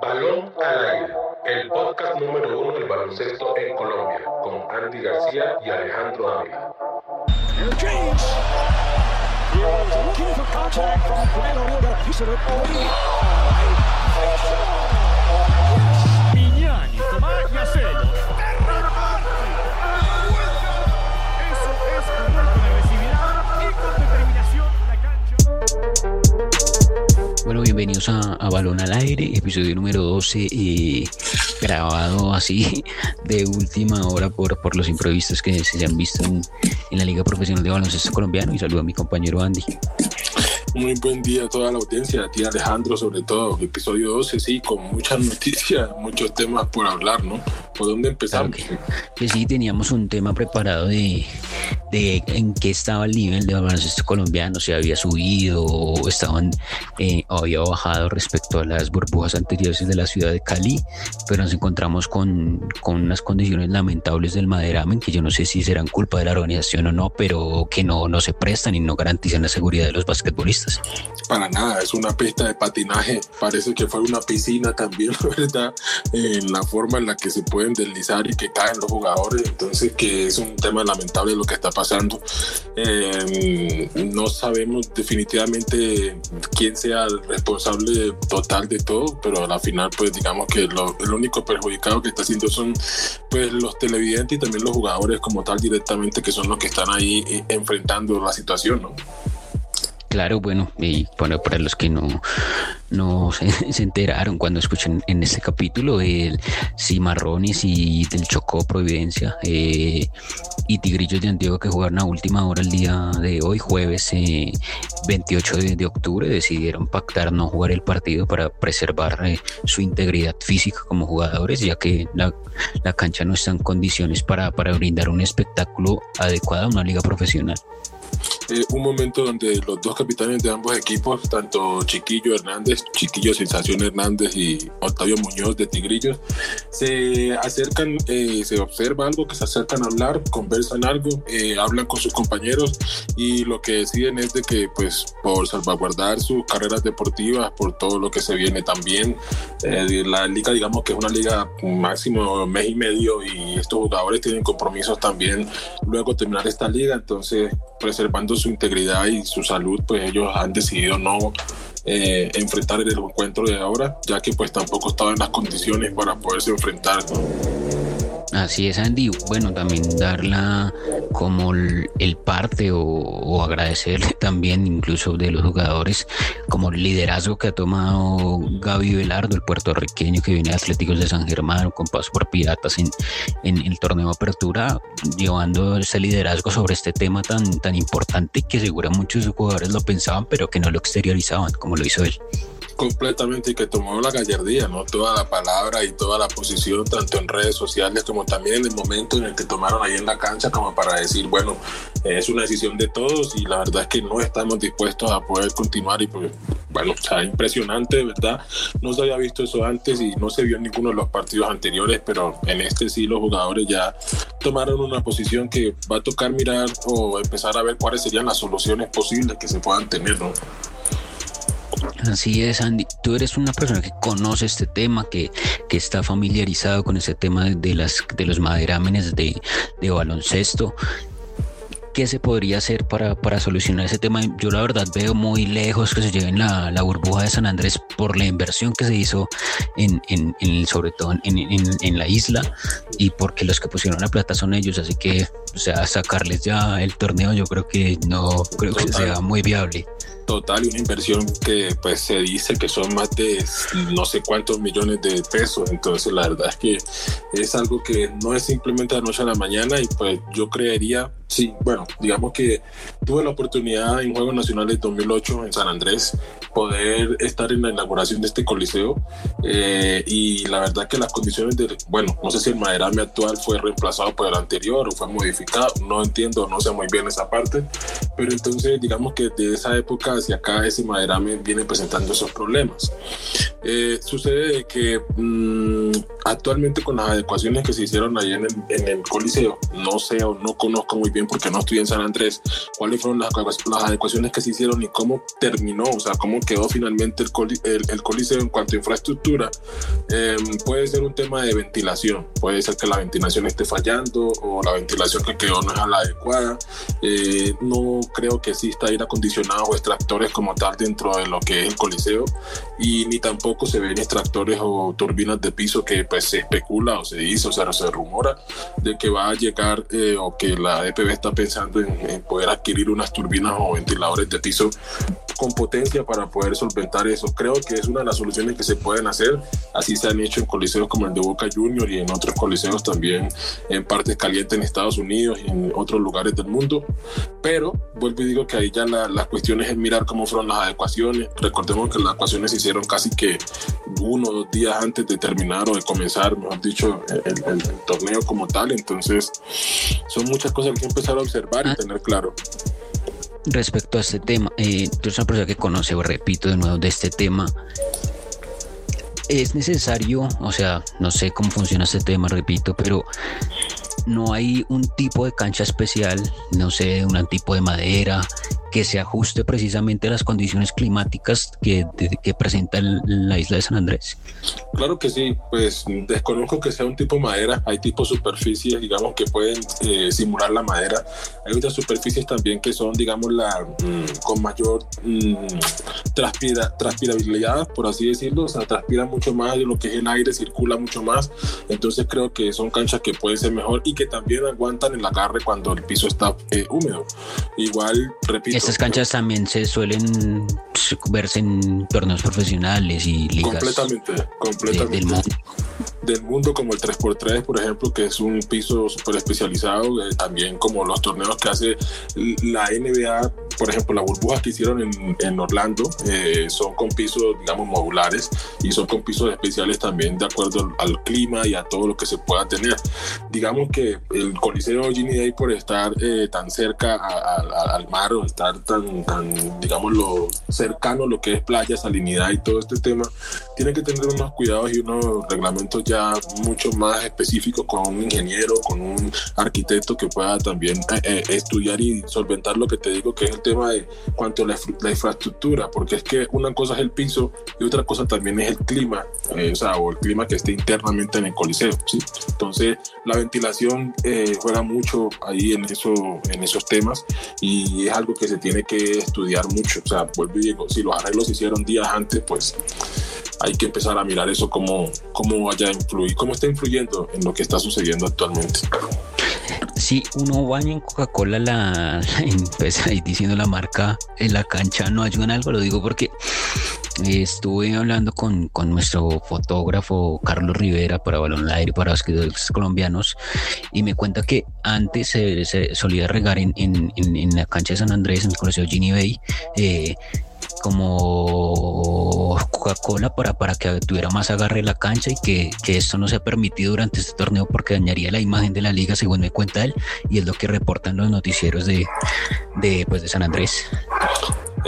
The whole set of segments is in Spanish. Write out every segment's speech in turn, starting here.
Balón al aire, el podcast número uno del baloncesto en Colombia, con Andy García y Alejandro Ávila. Bienvenidos a, a Balón al Aire, episodio número 12, eh, grabado así de última hora por, por los improvistos que se han visto en, en la Liga Profesional de Baloncesto Colombiano. Y saludo a mi compañero Andy. Muy buen día a toda la audiencia, a ti Alejandro sobre todo, episodio 12, sí, con muchas noticias, muchos temas por hablar, ¿no? ¿Por dónde empezamos? Claro que, que sí, teníamos un tema preparado de, de en qué estaba el nivel de baloncesto colombiano, si había subido o estaban eh, había bajado respecto a las burbujas anteriores de la ciudad de Cali, pero nos encontramos con, con unas condiciones lamentables del Maderamen que yo no sé si serán culpa de la organización o no, pero que no, no se prestan y no garantizan la seguridad de los basquetbolistas. Para nada, es una pista de patinaje, parece que fue una piscina también, ¿verdad? En la forma en la que se pueden deslizar y que caen los jugadores, entonces que es un tema lamentable lo que está pasando. Eh, no sabemos definitivamente quién sea el responsable total de todo, pero a la final pues digamos que el único perjudicado que está haciendo son pues los televidentes y también los jugadores como tal directamente que son los que están ahí eh, enfrentando la situación, ¿no? Claro, bueno, y bueno, para los que no, no se, enteraron cuando escuchen en este capítulo, el Cimarrones y del Chocó Providencia eh, y Tigrillos de Antioquia que jugaron a última hora el día de hoy, jueves eh, 28 de, de, octubre, decidieron pactar no jugar el partido para preservar eh, su integridad física como jugadores, ya que la, la cancha no está en condiciones para, para brindar un espectáculo adecuado a una liga profesional. Eh, un momento donde los dos capitanes de ambos equipos, tanto Chiquillo Hernández, Chiquillo Sensación Hernández y Octavio Muñoz de Tigrillos, se acercan, eh, se observa algo, que se acercan a hablar, conversan algo, eh, hablan con sus compañeros y lo que deciden es de que, pues, por salvaguardar sus carreras deportivas, por todo lo que se viene también, eh, la liga, digamos que es una liga máximo mes y medio y estos jugadores tienen compromisos también luego terminar esta liga, entonces preservando su integridad y su salud, pues ellos han decidido no eh, enfrentar el encuentro de ahora, ya que pues tampoco estaban en las condiciones para poderse enfrentar. Así es, Andy. Bueno, también darla como el, parte o, o, agradecerle también incluso de los jugadores como el liderazgo que ha tomado Gaby Velardo, el puertorriqueño que viene de Atléticos de San Germán con paso por Piratas en, en el torneo Apertura, llevando ese liderazgo sobre este tema tan, tan importante que seguro muchos jugadores lo pensaban pero que no lo exteriorizaban como lo hizo él completamente que tomó la gallardía, ¿no? Toda la palabra y toda la posición, tanto en redes sociales como también en el momento en el que tomaron ahí en la cancha, como para decir, bueno, es una decisión de todos y la verdad es que no estamos dispuestos a poder continuar y pues, bueno, o impresionante, ¿verdad? No se había visto eso antes y no se vio en ninguno de los partidos anteriores, pero en este sí los jugadores ya tomaron una posición que va a tocar mirar o empezar a ver cuáles serían las soluciones posibles que se puedan tener, ¿no? Así es, Andy. Tú eres una persona que conoce este tema, que, que está familiarizado con ese tema de, de las, de los maderámenes de, de baloncesto. ¿Qué se podría hacer para, para, solucionar ese tema? Yo la verdad veo muy lejos que se lleven la, la burbuja de San Andrés por la inversión que se hizo en, en, en sobre todo en, en, la isla y porque los que pusieron la plata son ellos, así que o sea, sacarles ya el torneo yo creo que no creo que sea muy viable total y una inversión que pues se dice que son más de no sé cuántos millones de pesos. Entonces la verdad es que es algo que no es simplemente de noche a la mañana y pues yo creería sí bueno digamos que tuve la oportunidad en Juegos Nacionales 2008 en San Andrés poder estar en la inauguración de este coliseo eh, y la verdad que las condiciones de bueno no sé si el maderame actual fue reemplazado por el anterior o fue modificado no entiendo no sé muy bien esa parte pero entonces digamos que de esa época hacia acá ese maderame viene presentando esos problemas. Eh, sucede que mmm, actualmente con las adecuaciones que se hicieron ahí en el, en el Coliseo, no sé o no conozco muy bien porque no estoy en San Andrés, cuáles fueron las, las adecuaciones que se hicieron y cómo terminó, o sea, cómo quedó finalmente el, el, el Coliseo en cuanto a infraestructura, eh, puede ser un tema de ventilación, puede ser que la ventilación esté fallando o la ventilación que quedó no es la adecuada, eh, no creo que exista aire acondicionado o extractores como tal dentro de lo que es el Coliseo y ni tampoco se ven extractores o turbinas de piso que pues se especula o se dice o sea, se rumora de que va a llegar eh, o que la EPB está pensando en, poder adquirir unas turbinas o ventiladores de piso con potencia para poder solventar eso. Creo que es una de las soluciones que se pueden hacer. Así se han hecho en coliseos como el de Boca Junior y en otros coliseos también en partes calientes en Estados Unidos y en otros lugares del mundo. Pero vuelvo y digo que ahí ya la, la cuestión es mirar cómo fueron las adecuaciones. Recordemos que las ecuaciones se hicieron casi que uno o dos días antes de terminar o de comenzar, mejor dicho, el, torneo como tal. Entonces, son muchas cosas que empezar a observar y ah. tener claro. Respecto a este tema, eh, tú una persona que conoce, repito de nuevo, de este tema. Es necesario, o sea, no sé cómo funciona este tema, repito, pero no hay un tipo de cancha especial, no sé, un tipo de madera que se ajuste precisamente a las condiciones climáticas que, que presenta la isla de San Andrés? Claro que sí, pues desconozco que sea un tipo de madera, hay tipos superficies, digamos, que pueden eh, simular la madera, hay otras superficies también que son, digamos, la, mm, con mayor mm, transpira, transpirabilidad, por así decirlo, o sea, transpira mucho más de lo que es el aire, circula mucho más, entonces creo que son canchas que pueden ser mejor y que también aguantan el agarre cuando el piso está eh, húmedo. Igual, repito, estas canchas también se suelen verse en torneos profesionales y ligas. Completamente, completamente. del mundo del mundo como el 3x3, por ejemplo, que es un piso súper especializado, eh, también como los torneos que hace la NBA, por ejemplo, las burbujas que hicieron en, Orlando eh, son con pisos, digamos, modulares y son con pisos especiales también de acuerdo al, clima y a todo lo que se pueda tener. Digamos que el Coliseo Ginny Day, por estar eh, tan cerca al mar o estar tan, tan, digamos, lo cercano a lo que es playa, salinidad y todo este tema, tiene que tener unos cuidados y unos reglamentos ya mucho más específicos con un ingeniero, con un arquitecto que pueda también eh, eh, estudiar y solventar lo que te digo, que es el tema de cuanto a la, infraestructura, porque es que una cosa es el piso y otra cosa también es el clima, eh, o sea, o el clima que esté internamente en el coliseo. Entonces, la ventilación juega mucho ahí en, eso, en esos temas y es algo que se tiene que estudiar mucho, o sea, vuelvo y digo, si los arreglos se hicieron días antes, pues hay que empezar a mirar eso cómo, cómo vaya a influir, cómo está influyendo en lo que está sucediendo actualmente. Si uno baña en Coca-Cola, la, pues ahí diciendo la marca en la cancha no ayuda en algo, lo digo porque estuve hablando con, con, nuestro fotógrafo Carlos Rivera para Balón Aire, para los colombianos, y me cuenta que antes se, solía regar en, en, en, la cancha de San Andrés, en el Colegio Ginny Bay, eh, como Coca-Cola para, para que tuviera más agarre la cancha y que, que, esto no se ha permitido durante este torneo porque dañaría la imagen de la liga, según me cuenta él, y es lo que reportan los noticieros de, de, pues, de San Andrés.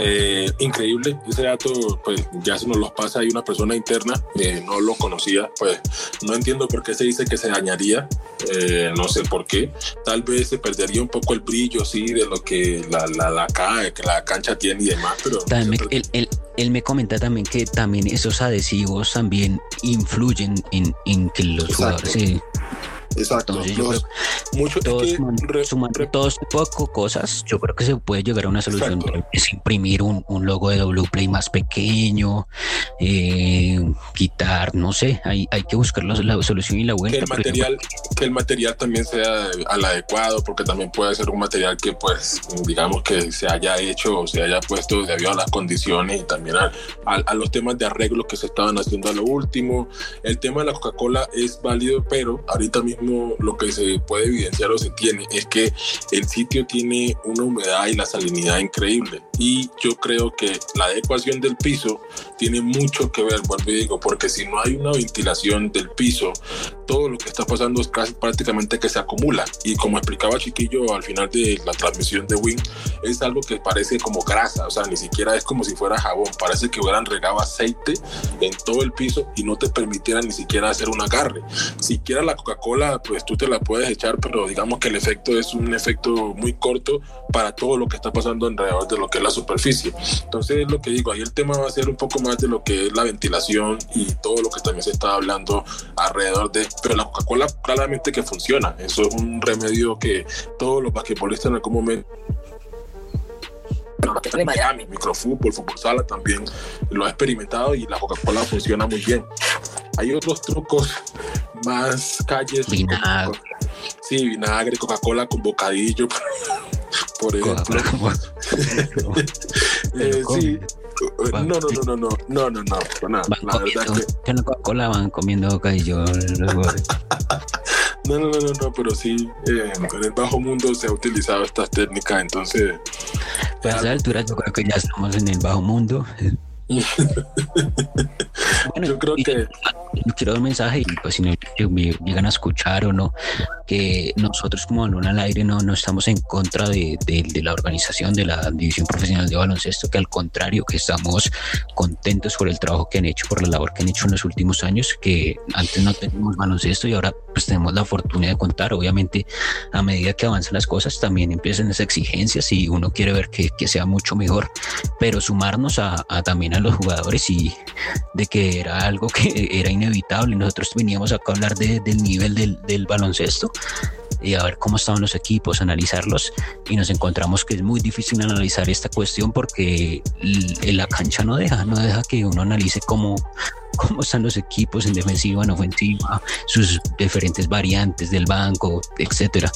Eh, increíble, ese dato pues ya se nos los pasa ahí una persona interna, eh, no lo conocía, pues no entiendo por qué se dice que se dañaría, eh, no sé por qué, tal vez se perdería un poco el brillo sí de lo que la, la, la, que la cancha tiene y demás, pero... También, él, él, me comenta también que también esos adhesivos también influyen en, en que los jugadores... Exacto. mucho, sumando todos poco cosas, yo creo que se puede llegar a una solución. Es imprimir un, un, logo de W Play más pequeño, eh, quitar, no sé, hay, hay que buscar la, solución y la vuelta. Que el, material, que el material también sea al adecuado, porque también puede ser un material que, pues, digamos que se haya hecho o se haya puesto debido a las condiciones y también a, a los temas de arreglo que se estaban haciendo a lo último. El tema de la Coca-Cola es válido, pero ahorita mismo lo que se puede evidenciar o se tiene es que el sitio tiene una humedad y la salinidad increíble. Y yo creo que la adecuación del piso tiene mucho que ver, vuelvo y digo, porque si no hay una ventilación del piso, todo lo que está pasando es casi prácticamente que se acumula. Y como explicaba Chiquillo al final de la transmisión de Wing, es algo que parece como grasa, o sea, ni siquiera es como si fuera jabón, parece que hubieran regado aceite en todo el piso y no te permitieran ni siquiera hacer un agarre. Siquiera la Coca-Cola, pues tú te la puedes echar, pero digamos que el efecto es un efecto muy corto para todo lo que está pasando alrededor de lo que es la superficie. Entonces, lo que digo, ahí el tema va a ser un poco más de lo que es la ventilación y todo lo que también se está hablando alrededor de, pero la Coca-Cola claramente que funciona. Eso es un remedio que todos los basquetbolistas en algún momento en Miami, microfútbol, fútbol sala también lo ha experimentado y la Coca-Cola funciona muy bien. Hay otros trucos más calles. Vinagre. Sí, vinagre, Coca-Cola con bocadillo, por ejemplo. eh, sí. No, no, no, no, no, no, no, no, no, nada. La verdad que... La Coca-Cola van comiendo bocadillo. luego. No, no, no, no, no, pero sí, eh, en el bajo mundo se ha utilizado estas técnicas, entonces... Pues a esa altura yo creo que ya estamos en el bajo mundo. Bueno, yo creo que quiero dar un mensaje y pues si no me llegan a escuchar o no, que nosotros como Balón al Aire no, no estamos en contra de, de- de la organización de la División Profesional de Baloncesto, que al contrario, que estamos contentos por el trabajo que han hecho, por la labor que han hecho en los últimos años, que antes no teníamos baloncesto y ahora pues tenemos la fortuna de contar. Obviamente, a medida que avanzan las cosas, también empiezan las exigencias y uno quiere ver que, que sea mucho mejor, pero sumarnos a, a también a los jugadores y de que era algo que era inevitable. Nosotros veníamos acá a hablar de- del nivel del, baloncesto y a ver cómo estaban los equipos, analizarlos y nos encontramos que es muy difícil analizar esta cuestión porque la cancha no deja, no deja que uno analice cómo, cómo están los equipos en defensiva, en ofensiva, sus diferentes variantes del banco, etcétera.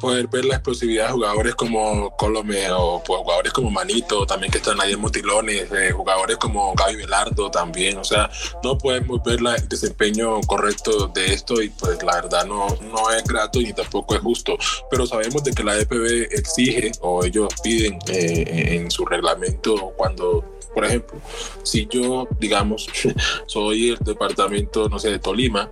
Poder ver la explosividad de jugadores como Colome o pues, jugadores como Manito, también que están ahí en Motilones, eh, jugadores como Gaby Velardo también, o sea, no podemos ver la- el desempeño correcto de esto y pues la verdad no, no es grato ni tampoco es justo, pero sabemos de que la EPB exige o ellos piden eh, en su reglamento cuando, por ejemplo, si yo, digamos, soy el departamento, no sé, de Tolima,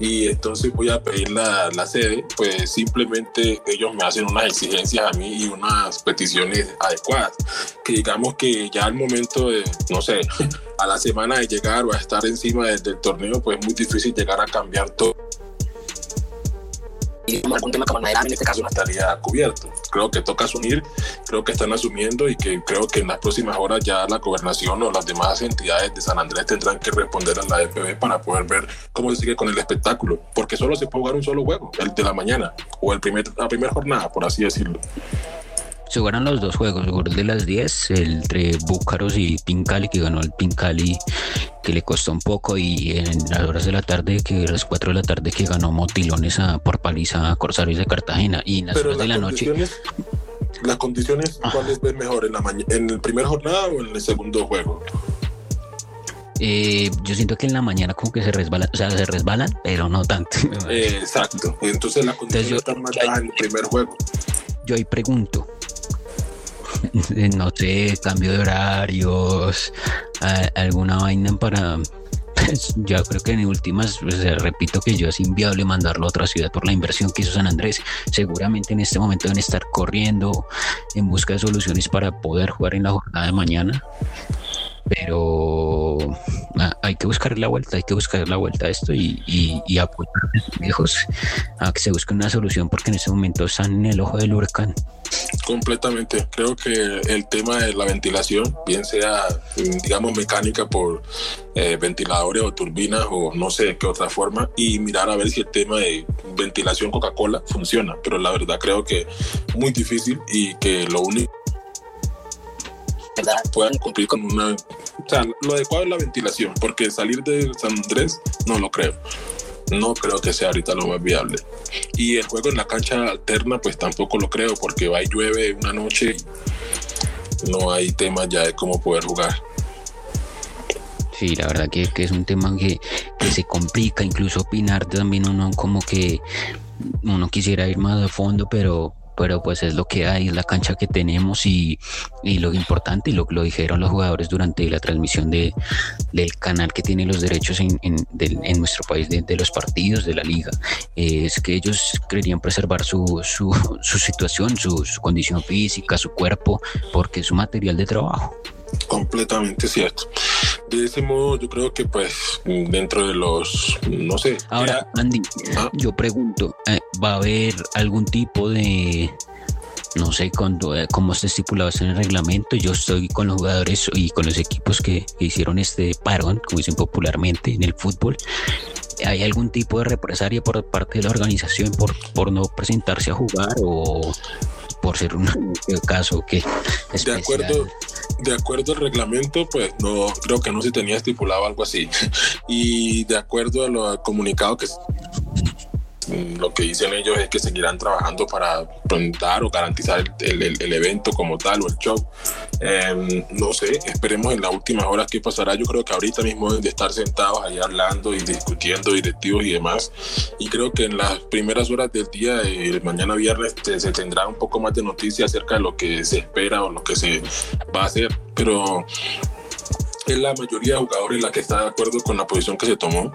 y entonces voy a pedir la, la sede, pues simplemente ellos me hacen unas exigencias a mí y unas peticiones adecuadas. Que digamos que ya al momento de, no sé, a la semana de llegar o a estar encima de- del torneo, pues es muy difícil llegar a cambiar todo. Y algún tema como en este caso no estaría cubierto. Creo que toca asumir, creo que están asumiendo y que creo que en las próximas horas ya la gobernación o las demás entidades de San Andrés tendrán que responder a la EPB para poder ver cómo se sigue con el espectáculo, porque solo se puede jugar un solo juego, el de la mañana o el primer, la primera jornada, por así decirlo. Se jugaron los dos juegos, el de las 10, el entre Búcaros y Pincali, que ganó el Pincali, que le costó un poco, y en las horas de la tarde, que a las 4 de la tarde, que ganó Motilones a, por paliza a Corsarios de Cartagena, y en las Pero horas de la noche, las condiciones, ¿cuáles ves mejor? ¿En la en el primer jornada o en el segundo juego? eh, yo siento que en la mañana como que se resbalan, o sea, se resbalan, pero no tanto. Eh, exacto. Entonces las condiciones yo- están más en el primer juego. Yo ahí pregunto, no sé, cambio de horarios, alguna vaina para... pues, yo creo que en últimas, pues, eh, repito que yo es inviable mandarlo a otra ciudad por la inversión que hizo San Andrés. Seguramente en este momento deben estar corriendo en busca de soluciones para poder jugar en la jornada de mañana. Pero ah, hay que buscar la vuelta, hay que buscar la vuelta a esto y, y, y apoyar a los viejos a que se busque una solución porque en este momento están en el ojo del huracán. Completamente. Creo que el tema de la ventilación, bien sea, mm, digamos, mecánica por eh, ventiladores o turbinas o no sé qué otra forma, y mirar a ver si el tema de ventilación Coca-Cola funciona. Pero la verdad creo que muy difícil y que lo único puedan cumplir con una... O sea, lo adecuado es la ventilación, porque salir de San Andrés no lo creo. No creo que sea ahorita lo más viable. Y el juego en la cancha alterna, pues tampoco lo creo, porque va y llueve una noche no hay tema ya de cómo poder jugar. Sí, la verdad que, que es un tema que, que se complica, incluso opinar también uno como que uno quisiera ir más a fondo, pero pero pues es lo que hay, es la cancha que tenemos y, lo importante, y lo, lo dijeron los jugadores durante la transmisión de, del canal que tiene los derechos en, en, nuestro país de, los partidos de la liga, es que ellos querían preservar su, su, su situación, su, su condición física, su cuerpo, porque es su material de trabajo. Completamente cierto. De ese modo, yo creo que pues dentro de los, no sé. Ahora, Andy, ¿Ah? yo pregunto, eh, ¿va a haber algún tipo de, no sé cuando, eh, cómo está estipulado en el reglamento? Yo estoy con los jugadores y con los equipos que, que hicieron este parón, como dicen popularmente en el fútbol. ¿Hay algún tipo de represalia por parte de la organización por, por no presentarse a jugar o por ser un caso que de acuerdo de acuerdo al reglamento pues no creo que no se tenía estipulado algo así. Y de acuerdo a lo comunicado que lo que dicen ellos es que seguirán trabajando para dar o garantizar el, el, evento como tal o el show. Eh, no sé, esperemos en las últimas horas qué pasará. Yo creo que ahorita mismo de estar sentados ahí hablando y discutiendo directivos y demás. Y creo que en las primeras horas del día, eh, mañana viernes, se, se tendrá un poco más de noticias acerca de lo que se espera o lo que se va a hacer. Pero es la mayoría de jugadores la que está de acuerdo con la posición que se tomó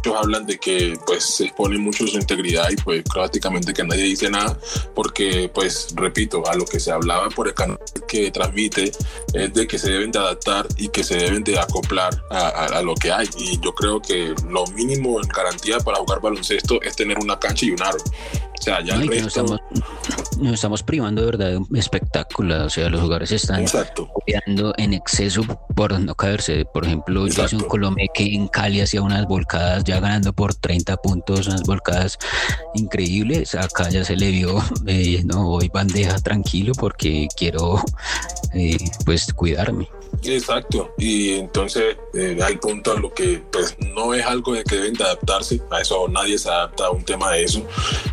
muchos hablan de que pues se expone mucho su integridad y pues prácticamente que nadie dice nada porque pues repito a lo que se hablaba por el canal que transmite es de que se deben de adaptar y que se deben de acoplar a, a, a lo que hay. Y yo creo que lo mínimo en garantía para jugar baloncesto es tener una cancha y un aro. O sea, ya no, el resto... estamos, nos estamos privando de verdad de un espectáculo. O sea, los jugadores están cuidando en exceso por no caerse. Por ejemplo, Exacto. un Colombia que en Cali hacía unas volcadas ya ganando por 30 puntos, unas volcadas increíbles. Acá ya se le vio, eh, no, voy bandeja tranquilo porque quiero eh, pues cuidarme. Exacto, y entonces eh, hay punto a lo que pues no es algo de que deben de adaptarse, a eso nadie se adapta a un tema de eso.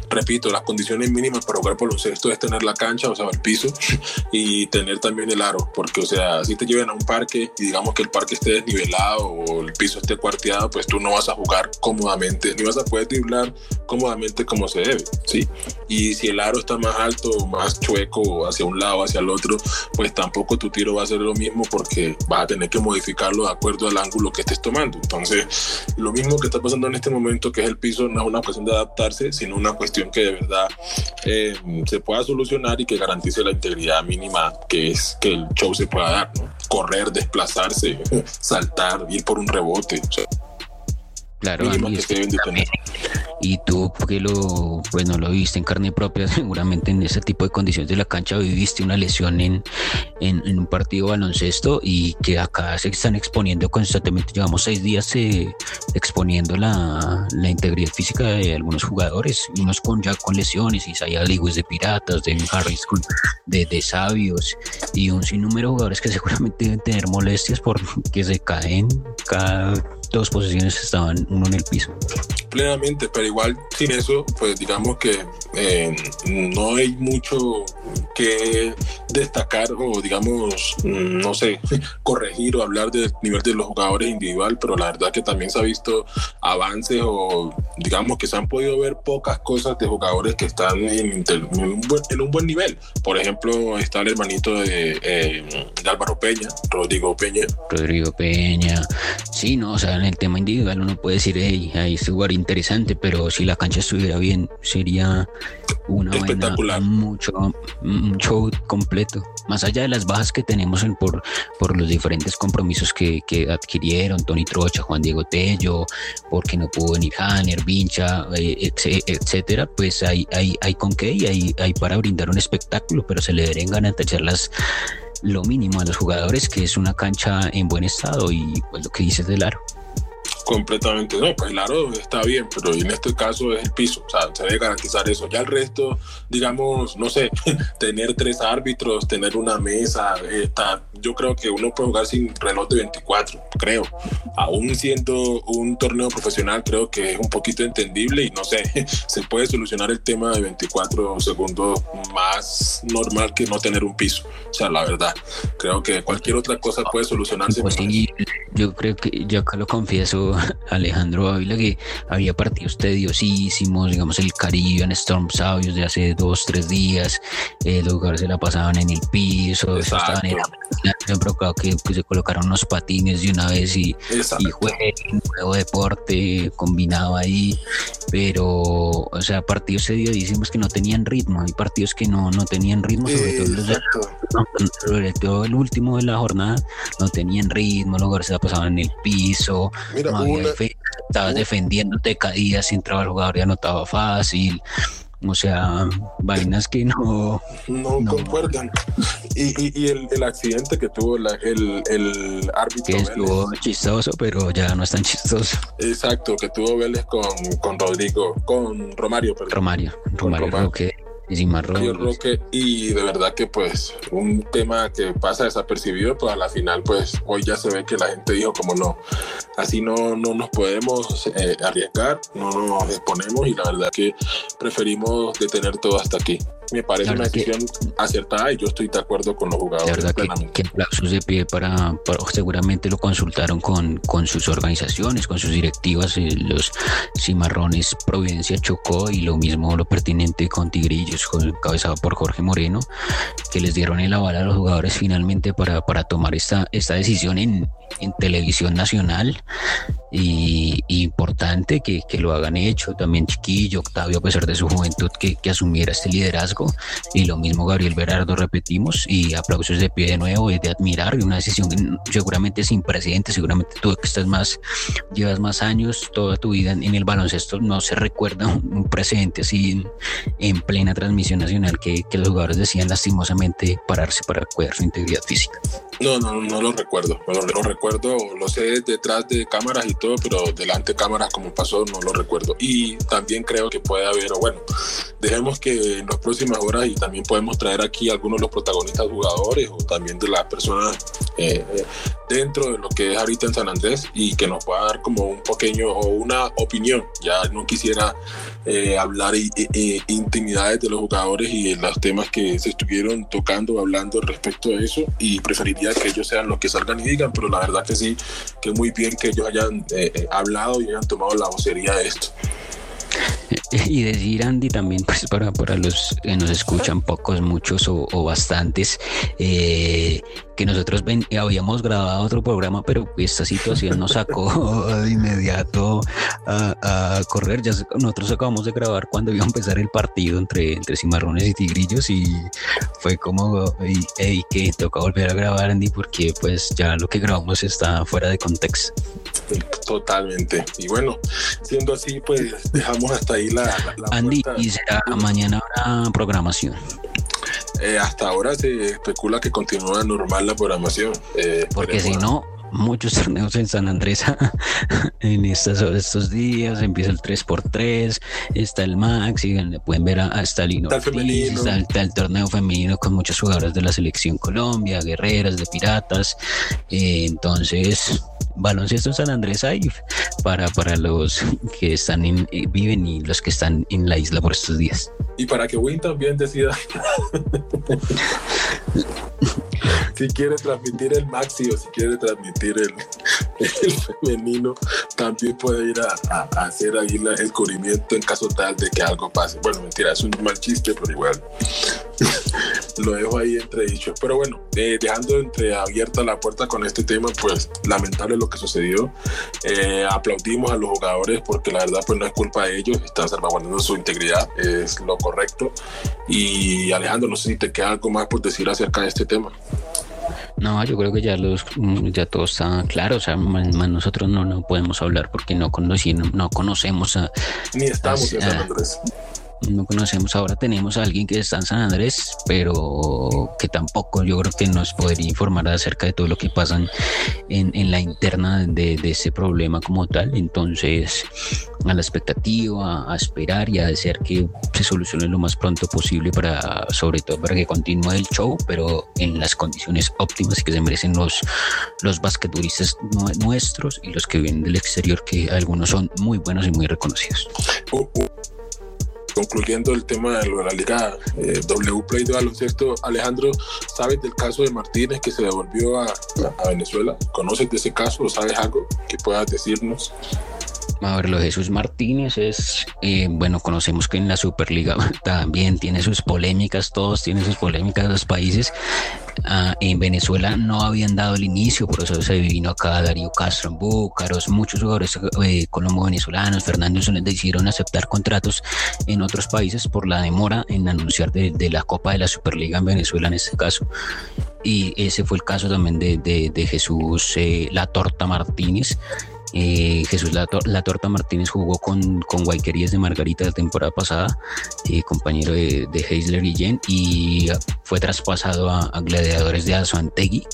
Repito, las condiciones mínimas para jugar baloncesto es tener la cancha, o sea, el piso, y tener también el aro, porque o sea, si te llevan a un parque y digamos que el parque esté desnivelado o el piso esté cuarteado, pues tú no vas a jugar cómodamente, ni vas a poder driblar cómodamente como se debe, ¿sí? Y si el aro está más alto, más chueco, hacia un lado, hacia el otro, pues tampoco tu tiro va a ser lo mismo porque que vas a tener que modificarlo de acuerdo al ángulo que estés tomando. Entonces, lo mismo que está pasando en este momento, que es el piso, no es una cuestión de adaptarse, sino una cuestión que de verdad eh, se pueda solucionar y que garantice la integridad mínima que es que el show se pueda dar. Correr, desplazarse, saltar, ir por un rebote. Claro, y, que y tú que lo, pues no lo viste en carne propia, seguramente en ese tipo de condiciones de la cancha viviste una lesión en, en, en un partido de baloncesto y que acá se están exponiendo constantemente. Llevamos seis días eh, exponiendo la, la, integridad física de algunos jugadores, unos con ya con lesiones, Isaiah Lewis de Piratas, de Harris de, de Sabios y un sinnúmero de jugadores que seguramente deben tener molestias porque se caen cada dos posiciones estaban uno en el piso. Plenamente, pero igual sin eso, pues digamos que eh, no hay mucho que destacar o digamos, no sé, corregir o hablar del nivel de los jugadores individual, pero la verdad que también se ha visto avances o digamos que se han podido ver pocas cosas de jugadores que están en, en, un, buen, en un, buen, nivel. Por ejemplo, está el hermanito de, eh, de Álvaro Peña, Rodrigo Peña. Rodrigo Peña, sí, no, o sea, en el tema individual uno puede decir, hey, ahí es lugar interesante, pero si la cancha estuviera bien, sería una espectacular. Vaina, mucho, un show completo. Más allá de las bajas que tenemos en, por, por los diferentes compromisos que, que, adquirieron, Tony Trocha, Juan Diego Tello, porque no pudo venir Hanner, Vincha, eh, etcétera, pues hay, hay, hay con qué y hay, hay para brindar un espectáculo, pero se le deberían garantizar las lo mínimo a los jugadores, que es una cancha en buen estado y pues lo que dices del aro completamente no, pues el aro está bien, pero en este caso es el piso, o sea, se debe garantizar eso. Ya el resto, digamos, no sé, tener tres árbitros, tener una mesa, está, yo creo que uno puede jugar sin reloj de 24, creo. Aún siendo un torneo profesional, creo que es un poquito entendible y no sé, se puede solucionar el tema de 24 segundos más normal que no tener un piso. O sea, la verdad, creo que cualquier otra cosa puede solucionarse. Pues sí, yo creo que yo acá lo confieso Alejandro Ávila que había partidos tediosísimos, digamos el Caribbean Storm Sabios de hace dos, tres días, eh, los jugadores se la pasaban en el piso, estaban en provocado que, se colocaron unos patines de una vez y, y jueguen, nuevo deporte combinado ahí, pero, o sea, partidos tediosísimos que no tenían ritmo, hay partidos que no, no tenían ritmo, sobre todo, sobre todo el último de la jornada, no tenían ritmo, los jugadores se la pasaban en el piso, no había estabas defendiéndote, caías, entraba el jugador y anotaba fácil. O sea, vainas que no... No, concuerdan. Y, y, el, el, accidente que tuvo el, el árbitro... Que estuvo chistoso, pero ya no es tan chistoso. Exacto, que tuvo Vélez con, con Rodrigo, con Romario. Perdón. Romario, Romario, Romario. Y Roque, y de verdad que pues un tema que pasa desapercibido, pues a la final pues hoy ya se ve que la gente dijo como no, así no, no nos podemos eh, arriesgar, no nos exponemos y la verdad que preferimos detener todo hasta aquí me parece una decisión acertada y yo estoy de acuerdo con los jugadores. La verdad que, que aplausos de pie para, seguramente lo consultaron con, con sus organizaciones, con sus directivas, eh, los cimarrones Providencia Chocó y lo mismo lo pertinente con Tigrillos, con, encabezado por Jorge Moreno, que les dieron el aval a los jugadores finalmente para, para tomar esta, esta decisión en, en televisión nacional y, importante que, que, lo hagan hecho. También Chiquillo, Octavio, a pesar de su juventud, que, que, asumiera este liderazgo. Y lo mismo Gabriel Berardo, repetimos, y aplausos de pie de nuevo, es de admirar. Y una decisión seguramente sin precedentes, seguramente tú que estás más, llevas más años, toda tu vida en, el baloncesto, no se recuerda un, precedente así en, plena transmisión nacional que, que los jugadores decían lastimosamente pararse para cuidar su integridad física. No, no, no lo recuerdo. No lo, recuerdo, lo sé detrás de cámaras y todo, pero delante de cámaras como pasó no lo recuerdo. Y también creo que puede haber, o bueno, dejemos que en las próximas horas y también podemos traer aquí algunos de los protagonistas jugadores o también de las personas eh, dentro de lo que es ahorita en San Andrés y que nos pueda dar como un pequeño o una opinión. Ya no quisiera eh, hablar y, intimidades de los jugadores y los temas que se estuvieron tocando, hablando respecto a eso y preferiría que ellos sean los que salgan y digan, pero la verdad que sí, que muy bien que ellos hayan eh, hablado y hayan tomado la vocería de esto. Y decir, Andy, también pues para, para los que nos escuchan, pocos, muchos o, bastantes, eh, que nosotros habíamos grabado otro programa, pero esta situación nos sacó de inmediato a, correr. Ya nosotros acabamos de grabar cuando iba a empezar el partido entre, entre Cimarrones y Tigrillos y fue como, hey, que toca volver a grabar, Andy, porque pues ya lo que grabamos está fuera de contexto. Totalmente. Y bueno, siendo así, pues dejamos hasta ahí la... Andy, ¿y será mañana habrá programación? Eh, hasta ahora se especula que continúa normal la programación. Eh, Porque si no, muchos torneos en San Andrés en estos, estos días. Empieza el 3x3, está el Max, y pueden ver hasta el Lino, está, el torneo femenino con muchos jugadores de la selección Colombia, guerreras, de piratas. Eh, entonces, baloncesto en San Andrés hay para, para los que están en, eh, viven y los que están en la isla por estos días. Y para que Win también decida si quiere transmitir el maxi o si quiere transmitir el, el femenino, también puede ir a, hacer ahí el cubrimiento en caso tal de que algo pase. Bueno, mentira, es un mal chiste, pero igual lo dejo ahí entre dichos. Pero bueno, eh, dejando entre abierta la puerta con este tema, pues lamentable lo que sucedió. Eh, aplaudimos a los jugadores porque la verdad pues no es culpa de ellos, están salvaguardando su integridad, es lo correcto. Y Alejandro, no sé si te queda algo más por decir acerca de este tema. No, yo creo que ya los ya todo está claro, o sea, más, nosotros no, no podemos hablar porque no conocemos, no conocemos a ni estamos en San Andrés no conocemos. Ahora tenemos a alguien que está en San Andrés, pero que tampoco yo creo que nos podría informar acerca de todo lo que pasa en, la interna de, ese problema como tal. Entonces, a la expectativa, a esperar y a desear que se solucione lo más pronto posible para, sobre todo, para que continúe el show, pero en las condiciones óptimas que se merecen los, los basquetbolistas nuestros y los que vienen del exterior, que algunos son muy buenos y muy reconocidos. Concluyendo el tema de la Liga eh, W Play de baloncesto, Alejandro, ¿sabes del caso de Martínez que se devolvió a, a Venezuela? ¿Conoces de ese caso o sabes algo que puedas decirnos? A ver, Jesús Martínez es, eh, bueno, conocemos que en la Superliga también tiene sus polémicas, todos tienen sus polémicas los países. Ah, en Venezuela no habían dado el inicio, por eso se vino acá Darío Castro en Búcaros, muchos jugadores eh, colombo-venezolanos, Fernando Sones decidieron aceptar contratos en otros países por la demora en anunciar de, la Copa de la Superliga en Venezuela en este caso y ese fue el caso también de, de, Jesús eh, La Torta Martínez, eh, Jesús la, Torta Martínez jugó con, con Guayquerías de Margarita la temporada pasada, eh, compañero de, de Heisler Guillén, y fue traspasado a, Gladiadores de Azuantegui.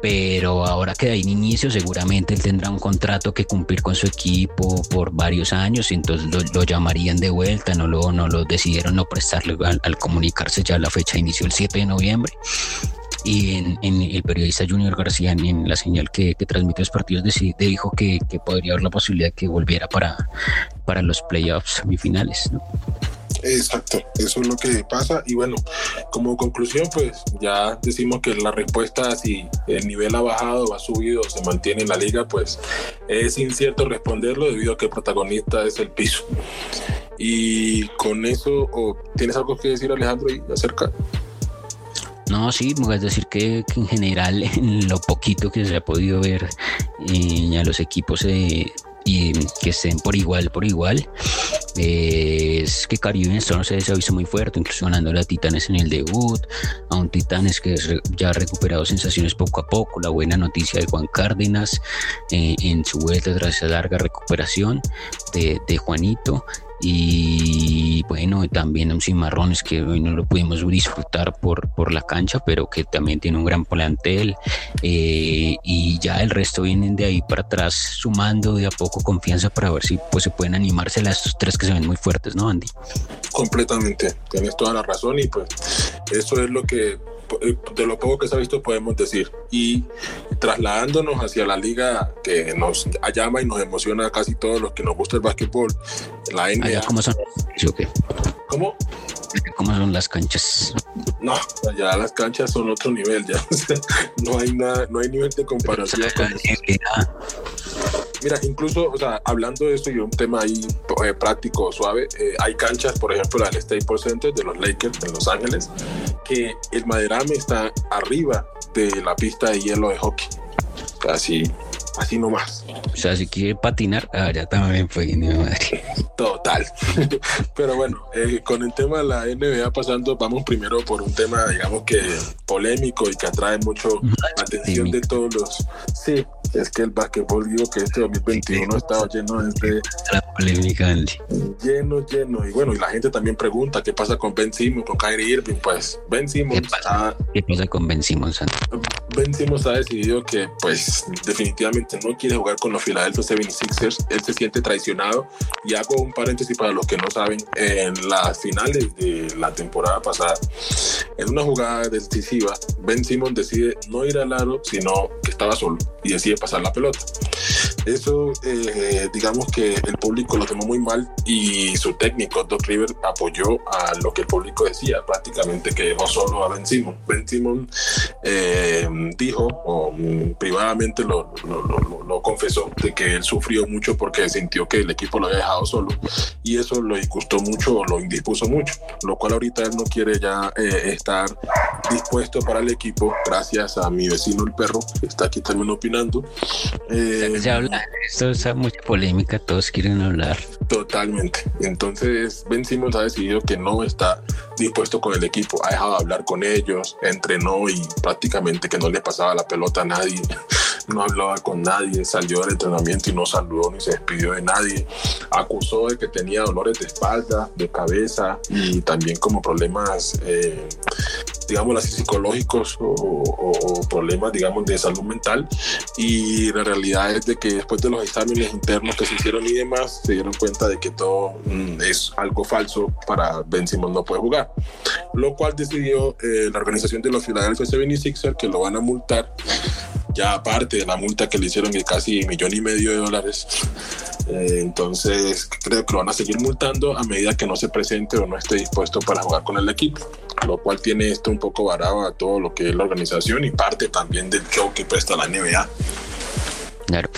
Pero ahora que un inicio, seguramente él tendrá un contrato que cumplir con su equipo por varios años, y entonces lo, llamarían de vuelta, no lo, no lo decidieron no prestarle al, al comunicarse ya la fecha inició el 7 de noviembre y en, el periodista Junior García en la señal que, transmite los partidos dijo que, podría haber la posibilidad de que volviera para, para los playoffs semifinales. Exacto, eso es lo que pasa y bueno, como conclusión pues ya decimos que la respuesta si el nivel ha bajado ha subido se mantiene en la liga pues es incierto responderlo debido a que el protagonista es el piso. Y con eso, ¿tienes algo que decir Alejandro acerca? No, sí, es decir que, en general, en lo poquito que se ha podido ver eh, a los equipos eh, y que estén por igual, por igual, eh, es que Caribe esto no se ha visto muy fuerte, incluso ganando a Titanes en el debut, a un Titanes que ya ha recuperado sensaciones poco a poco, la buena noticia de Juan Cárdenas en su vuelta tras esa larga recuperación de Juanito y bueno, también un Cimarrones que hoy no lo pudimos disfrutar por, por la cancha, pero que también tiene un gran plantel eh, y ya el resto vienen de ahí para atrás sumando de a poco confianza para ver si pues se pueden animarse a estos tres que se ven muy fuertes, ¿no, Andy? Completamente, tienes toda la razón y pues eso es lo que de lo poco que se ha visto podemos decir. Y trasladándonos hacia la liga que nos llama y nos emociona a casi todos los que nos gusta el básquetbol, la NBA. ¿Cómo son? ¿Cómo? ¿Cómo son las canchas? No, ya las canchas son otro nivel, ya. no hay nada, no hay nivel de comparación. Mira, incluso, o sea, hablando de esto y un tema ahí eh, práctico, suave, eh, hay canchas, por ejemplo, la del Staples Center de los Lakers en Los Ángeles, que el maderame está arriba de la pista de hielo de hockey. Así, así nomás. O sea, si quiere patinar, ah, ya también fue madre. Total. Pero bueno, eh, con el tema de la NBA pasando, vamos primero por un tema, digamos que polémico y que atrae mucho la atención de todos los. Sí, es que el básquetbol, digo que este 2021 ha estado lleno de. La polémica, Lleno, lleno. Y bueno, y la gente también pregunta qué pasa con Ben Simmons, con Kyrie Irving. Pues Ben Simmons. ¿Qué pasa, ¿Qué pasa con Ben Simmons? Ben Simmons ha decidido que, pues, definitivamente no quiere jugar con los Philadelphia 76ers. Él se siente traicionado. Y hago un paréntesis para los que no saben: en las finales de la temporada pasada, en una jugada decisiva, Ben Simmons decide no ir al aro, sino que estaba solo y decide pasar la pelota. Eso, eh, digamos que el público lo tomó muy mal y su técnico, Doc River, apoyó a lo que el público decía, prácticamente que dejó solo a Ben Simon. Ben Simon eh, dijo, o mm, privadamente lo, lo, confesó, de que él sufrió mucho porque sintió que el equipo lo había dejado solo y eso lo disgustó mucho, lo indispuso mucho, lo cual ahorita él no quiere ya eh, estar dispuesto para el equipo, gracias a mi vecino el perro, que está aquí también opinando. Eh, esto es mucha polémica, todos quieren hablar. Totalmente. Entonces, Ben Simmons ha decidido que no está dispuesto con el equipo, ha dejado de hablar con ellos, entrenó y prácticamente que no le pasaba la pelota a nadie, no hablaba con nadie, salió del entrenamiento y no saludó ni se despidió de nadie, acusó de que tenía dolores de espalda, de cabeza y también como problemas eh, digamos, así psicológicos o, problemas, digamos, de salud mental. Y la realidad es de que después de los exámenes internos que se hicieron y demás, se dieron cuenta de que todo mm, es algo falso para Ben Simmons no puede jugar. Lo cual decidió eh, la organización de los Philadelphia 76ers que lo van a multar ya aparte de la multa que le hicieron de casi millón y medio de dólares, Eh, entonces creo que lo van a seguir multando a medida que no se presente o no esté dispuesto para jugar con el equipo, lo cual tiene esto un poco varado a todo lo que es la organización y parte también del show que presta la NBA. Claro,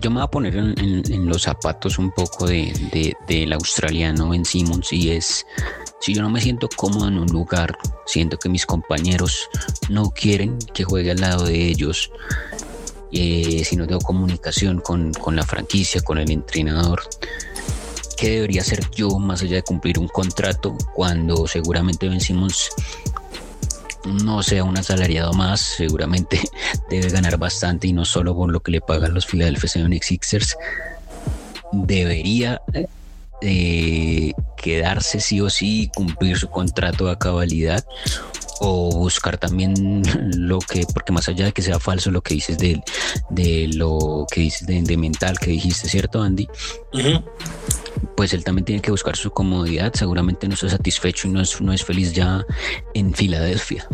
yo me voy a poner en, los zapatos un poco de, del australiano Ben Simmons y es, si yo no me siento cómodo en un lugar, siento que mis compañeros no quieren que juegue al lado de ellos, eh, si no tengo comunicación con, con la franquicia, con el entrenador, ¿qué debería hacer yo más allá de cumplir un contrato cuando seguramente Ben Simmons no sea un asalariado más, seguramente debe ganar bastante y no solo por lo que le pagan los Philadelphia 76ers, debería eh, quedarse sí o sí, cumplir su contrato a cabalidad o buscar también lo que, porque más allá de que sea falso lo que dices de, de lo que dices de, mental que dijiste, ¿cierto, Andy? Pues él también tiene que buscar su comodidad, seguramente no está satisfecho y no es, no es feliz ya en Filadelfia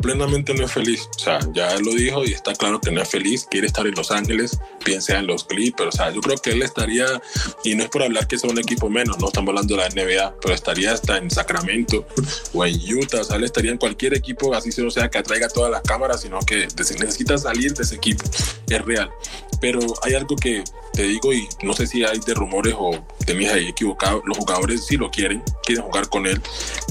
plenamente no es feliz. O sea, ya lo dijo y está claro que no es feliz. Quiere estar en Los Ángeles, piensa en los Clippers. O sea, yo creo que él estaría, y no es por hablar que sea un equipo menos, no estamos hablando de la NBA, pero estaría hasta en Sacramento o en Utah. O sea, él estaría en cualquier equipo, así se no sea que atraiga todas las cámaras, sino que necesita salir de ese equipo. Es real. Pero hay algo que te digo, y no sé si hay de rumores o te me ahí equivocado, los jugadores sí lo quieren, quieren jugar con él.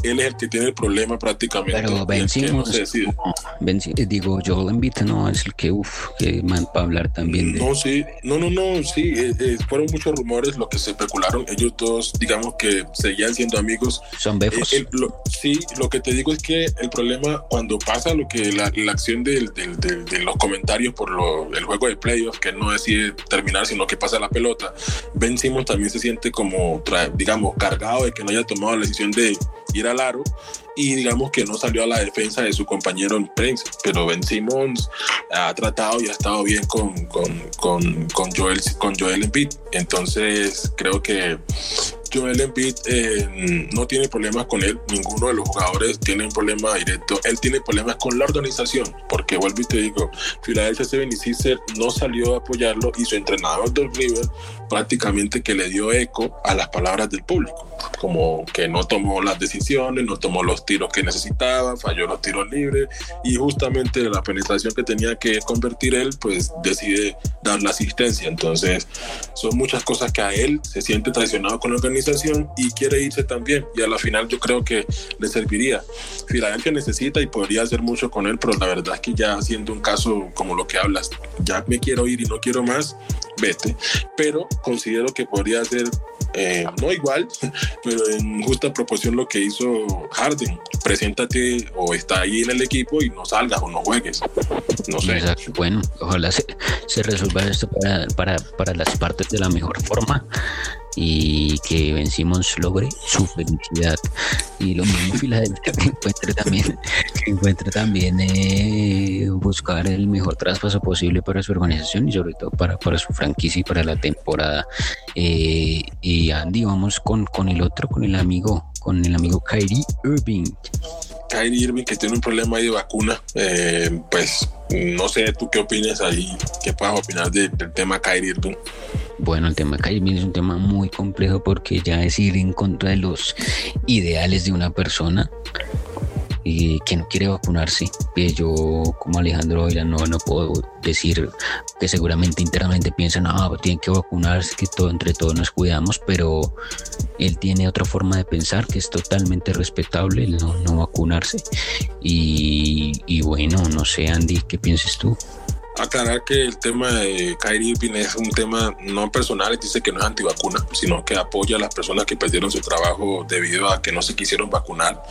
Él es el que tiene el problema prácticamente. Pero vencimos. Eh, digo, yo invito, no es el que, uff, que man para hablar también. De... No, sí, no, no, no, sí, eh, eh, fueron muchos rumores lo que se especularon. Ellos todos, digamos que seguían siendo amigos. Son befos. sí, lo que te digo es que el problema cuando pasa lo que la, acción de, los comentarios por el juego de playoffs, que no decide terminar, sino que pasa la pelota, Ben Simmons también se siente como, digamos, cargado de que no haya tomado la decisión de ir al aro y digamos que no salió a la defensa de su compañero en prensa, pero Ben Simmons ha tratado y ha estado bien con, con, con, con Joel, con Joel Embiid. Entonces creo que Joel Embiid eh, no tiene problemas con él, ninguno de los jugadores tiene un problema directo, él tiene problemas con la organización, porque vuelvo y te digo, Philadelphia 76 no salió a apoyarlo y su entrenador del River prácticamente que le dio eco a las palabras del público, como que no tomó las decisiones, no tomó los tiros que necesitaba, falló los tiros libres y justamente la penetración que tenía que convertir él, pues decide dar la asistencia. Entonces, son muchas cosas que a él se siente traicionado con la organización y quiere irse también. Y a la final yo creo que le serviría. Filadelfia necesita y podría hacer mucho con él, pero la verdad es que ya haciendo un caso como lo que hablas, ya me quiero ir y no quiero más, vete. Pero considero que podría ser eh, no igual, pero en justa proporción lo que hizo Harden. Preséntate o está ahí en el equipo y no salgas o no juegues. No sé. Bueno, ojalá se, se resuelva esto para, para, para las partes de la mejor forma y que Ben Simmons logre su felicidad. Y lo mismo Filadelfia que encuentre también, que encuentre también eh, buscar el mejor traspaso posible para su organización y sobre todo para, para su franquicia y para la temporada. Eh, y Andy, vamos con, con el otro, con el amigo, con el amigo Kyrie Irving. Kyrie Irving que tiene un problema de vacuna, eh, pues no sé tú qué opinas ahí, qué puedas opinar del tema Kyrie Irving. Bueno, el tema de Kyrie es un tema muy complejo porque ya es ir en contra de los ideales de una persona y que no quiere vacunarse. Yo como Alejandro no, no puedo decir que seguramente internamente piensan, ah, pues tienen que vacunarse, que todo entre todos nos cuidamos, pero él tiene otra forma de pensar que es totalmente respetable el no, no vacunarse. Y, y bueno, no sé, Andy, ¿qué piensas tú? Aclarar que el tema de Kyrie Irving es un tema no personal, dice que no es antivacuna, sino que apoya a las personas que perdieron su trabajo debido a que no se quisieron vacunar.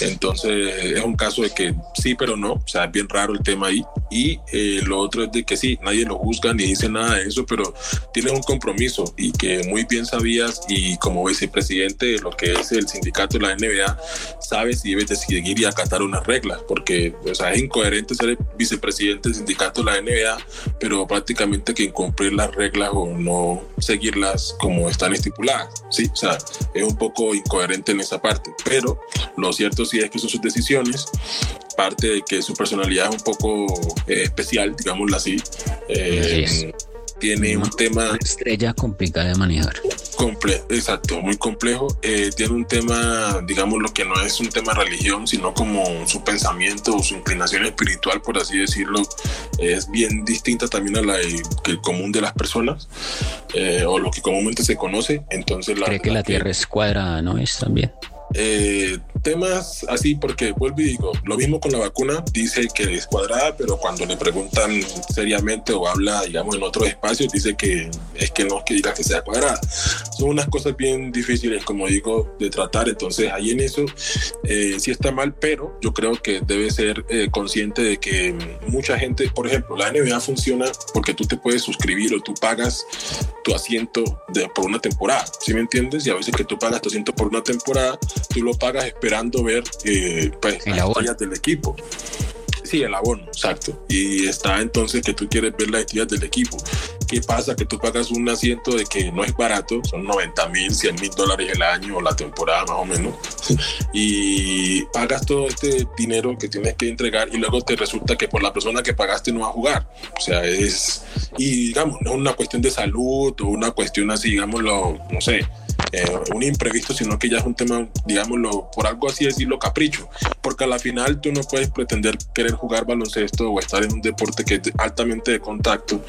Entonces es un caso de que sí, pero no, o sea, es bien raro el tema ahí. Y eh, lo otro es de que sí, nadie lo juzga ni dice nada de eso, pero tienes un compromiso y que muy bien sabías y como vicepresidente de lo que es el sindicato de la NBA, sabes y debes de seguir y acatar unas reglas, porque o sea, es incoherente ser vicepresidente del sindicato de la NBA, pero prácticamente que incumplir las reglas o no seguirlas como están estipuladas, ¿sí? O sea, es un poco incoherente en esa parte, pero lo cierto sí es que son sus decisiones, parte de que su personalidad es un poco eh, especial, digámoslo así. Eh, tiene un tema... Estrella complicada de manejar. Comple exacto, muy complejo. Eh, tiene un tema, digamos, lo que no es un tema religión, sino como su pensamiento o su inclinación espiritual, por así decirlo, es bien distinta también a la que el común de las personas eh, o lo que comúnmente se conoce. Entonces, la, Cree que la, Tierra es cuadrada, ¿no? Es también. Eh, temas así, porque vuelvo y digo, lo mismo con la vacuna, dice que es cuadrada, pero cuando le preguntan seriamente o habla, digamos, en otros espacios, dice que es que no es que diga que sea cuadrada. Son unas cosas bien difíciles, como digo, de tratar. Entonces, ahí en eso eh, sí está mal, pero yo creo que debe ser eh, consciente de que mucha gente, por ejemplo, la NBA funciona porque tú te puedes suscribir o tú pagas tu asiento de, por una temporada, ¿sí me entiendes? Y a veces que tú pagas tu asiento por una temporada, tú lo pagas esperando ver eh, pues, las estrellas del equipo. Sí, el abono, exacto. Y está entonces que tú quieres ver las estrellas del equipo. ¿Qué pasa? Que tú pagas un asiento de que no es barato, son 90 mil, 100 mil dólares el año o la temporada más o menos, y pagas todo este dinero que tienes que entregar y luego te resulta que por la persona que pagaste no va a jugar. O sea, es, y digamos, no es una cuestión de salud o una cuestión así, digámoslo, no sé, eh, un imprevisto, sino que ya es un tema, digámoslo, por algo así decirlo, capricho. Porque a la final tú no puedes pretender querer jugar baloncesto o estar en un deporte que es altamente de contacto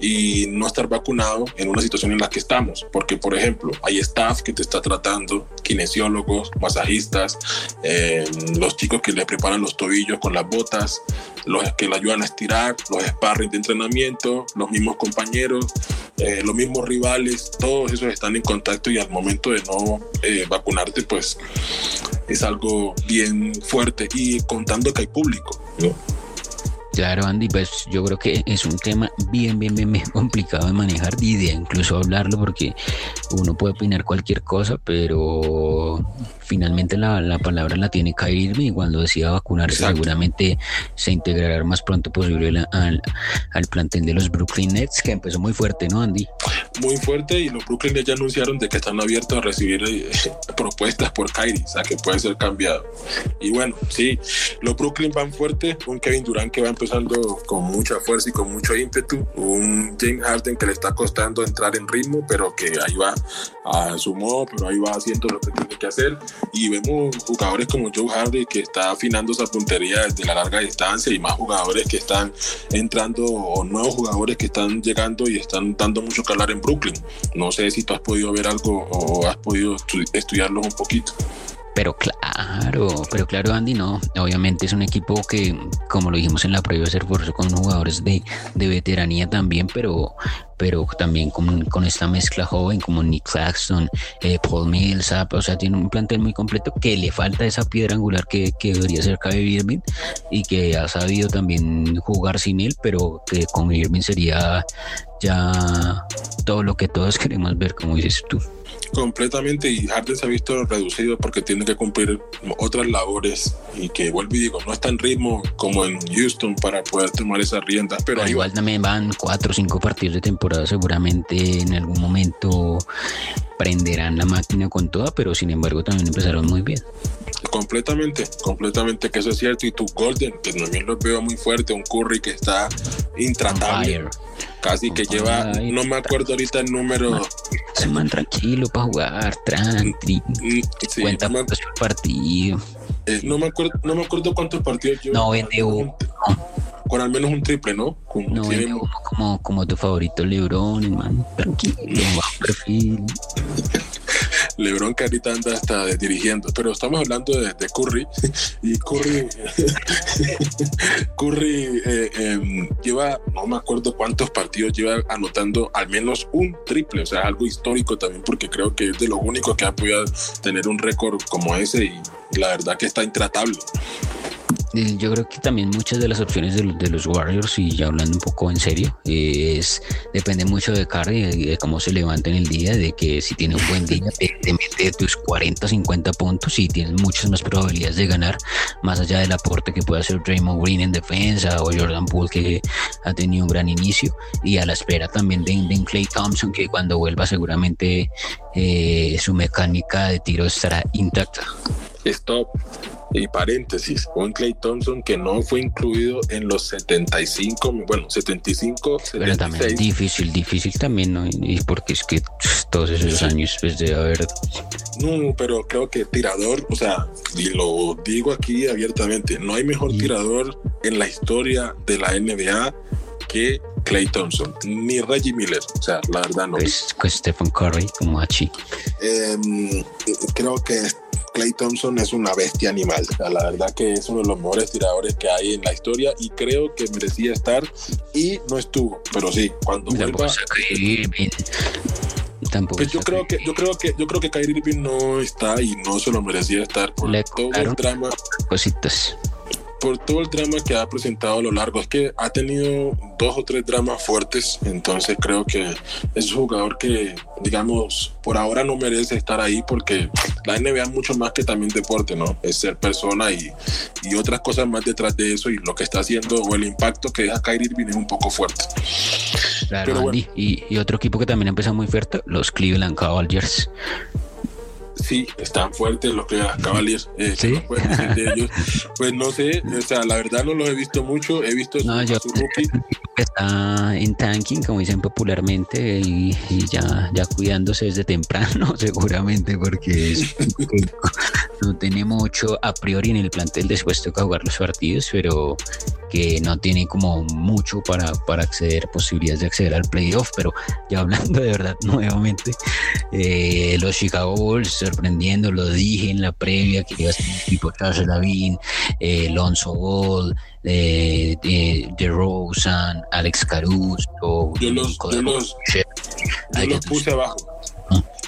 y no estar vacunado en una situación en la que estamos. Porque, por ejemplo, hay staff que te está tratando, kinesiólogos, masajistas, eh, los chicos que le preparan los tobillos con las botas, los que le ayudan a estirar, los sparring de entrenamiento, los mismos compañeros, eh, los mismos rivales, todos esos están en contacto y al momento de no eh, vacunarte, pues es algo bien fuerte y contando que hay público. Claro, Andy, pues yo creo que es un tema bien, bien, bien, bien complicado de manejar y de incluso hablarlo porque uno puede opinar cualquier cosa, pero finalmente la, la palabra la tiene que irme y cuando decida vacunarse seguramente se integrará más pronto posible al, al, plantel de los Brooklyn Nets, que empezó muy fuerte, ¿no, Andy? Muy fuerte y los Brooklyn Nets ya anunciaron de que están abiertos a recibir eh, propuestas por Kyrie, o sea, que puede ser cambiado. Y bueno, sí, los Brooklyn van fuerte, un Kevin Durant que va empezando con mucha fuerza y con mucho ímpetu. Un James Harden que le está costando entrar en ritmo, pero que ahí va a su modo, pero ahí va haciendo lo que tiene que hacer. Y vemos jugadores como Joe Harden que está afinando esa puntería desde la larga distancia y más jugadores que están entrando o nuevos jugadores que están llegando y están dando mucho que hablar en Brooklyn. No sé si tú has podido ver algo o has podido estudiarlos un poquito. Pero claro, pero claro, Andy, no. Obviamente es un equipo que, como lo dijimos en la previa, se esforzó con jugadores de, de veteranía también, pero, pero también con, con, esta mezcla joven como Nick Claxton, eh, Paul Millsap, o sea, tiene un plantel muy completo que le falta esa piedra angular que, que debería ser Kyrie Irving y que ha sabido también jugar sin él, pero que con Irving sería ya todo lo que todos queremos ver, como dices tú. Completamente, y Harden se ha visto reducido porque tiene que cumplir otras labores y que vuelvo y digo, no está en ritmo como en Houston para poder tomar esas riendas. Pero, igual también van cuatro o cinco partidos de temporada, seguramente en algún momento prenderán la máquina con toda, pero sin embargo también empezaron muy bien. Completamente, completamente que eso es cierto. Y tu Golden, que también lo veo muy fuerte, un Curry que está intratable casi que lleva, no me acuerdo ahorita el número. Se man tranquilo para jugar, tranqui. Mm, sí, cuenta no me, partido. Eh, no me acuerdo, no me acuerdo cuántos partidos lleva. No vende uno. Con al menos un triple, ¿no? Con, no vende uno como, como tu favorito LeBron, hermano. Tranquilo, bajo perfil. LeBron que ahorita anda hasta dirigiendo, pero estamos hablando de, Curry y Curry, Curry eh, em, lleva, no me acuerdo cuántos partidos lleva anotando al menos un triple, o sea, algo histórico también porque creo que es de lo único que ha podido tener un récord como ese y la verdad que está intratable. Eh, yo creo que también muchas de las opciones de, de los Warriors, y ya hablando un poco en serio, es depende mucho de Curry, de, cómo se levanta en el día, de que si tiene un buen día, te, mete tus 40, 50 puntos y tienes muchas más probabilidades de ganar, más allá del aporte que puede hacer Draymond Green en defensa o Jordan Poole, que ha tenido un gran inicio, y a la espera también de, de Clay Thompson, que cuando vuelva seguramente eh, su mecánica de tiro estará intacta. Stop y paréntesis, un Clay Thompson que no fue incluido en los 75, bueno, 75, Pero también difícil, difícil también, ¿no? Y porque es que todos esos años, pues de haber... No, pero creo que tirador, o sea, y lo digo aquí abiertamente, no hay mejor tirador en la historia de la NBA que Clay Thompson, ni Reggie Miller. O sea, la verdad no. Pues, pues Stephen Curry como Hachi. Eh, creo que Clay Thompson es una bestia animal. O sea, la verdad que es uno de los mejores tiradores que hay en la historia y creo que merecía estar y no estuvo. Pero sí, cuando vuelva... Tampoco pues yo creo que yo creo que yo creo que Kyrie Irving no está y no se lo merecía estar por todo el drama cositas por todo el drama que ha presentado a lo largo. Es que ha tenido dos o tres dramas fuertes, entonces creo que es un jugador que, digamos, por ahora no merece estar ahí porque la NBA es mucho más que también deporte, ¿no? Es ser persona y, y otras cosas más detrás de eso y lo que está haciendo o el impacto que deja Kyrie Irving es un poco fuerte. Claro, y, y, otro equipo que también empezó muy fuerte, los Cleveland Cavaliers sí, están fuertes los que Cavaliers. Eh, ¿Sí? Pues no sé, o sea, la verdad no los he visto mucho, he visto no, yo, su rookie. Está en tanking, como dicen popularmente, y, ya, ya cuidándose desde temprano, seguramente, porque no tiene mucho a priori en el plantel, después toca jugar los partidos, pero que no tiene como mucho para, para acceder, posibilidades de acceder al playoff, pero ya hablando de verdad nuevamente, eh, los Chicago Bulls sorprendiendo, lo dije en la previa que iba a ser un tipo Charles Lavin, eh, Lonzo Ball, de, de, de Rosen, Alex Caruso, yo los, yo los, yo los puse abajo.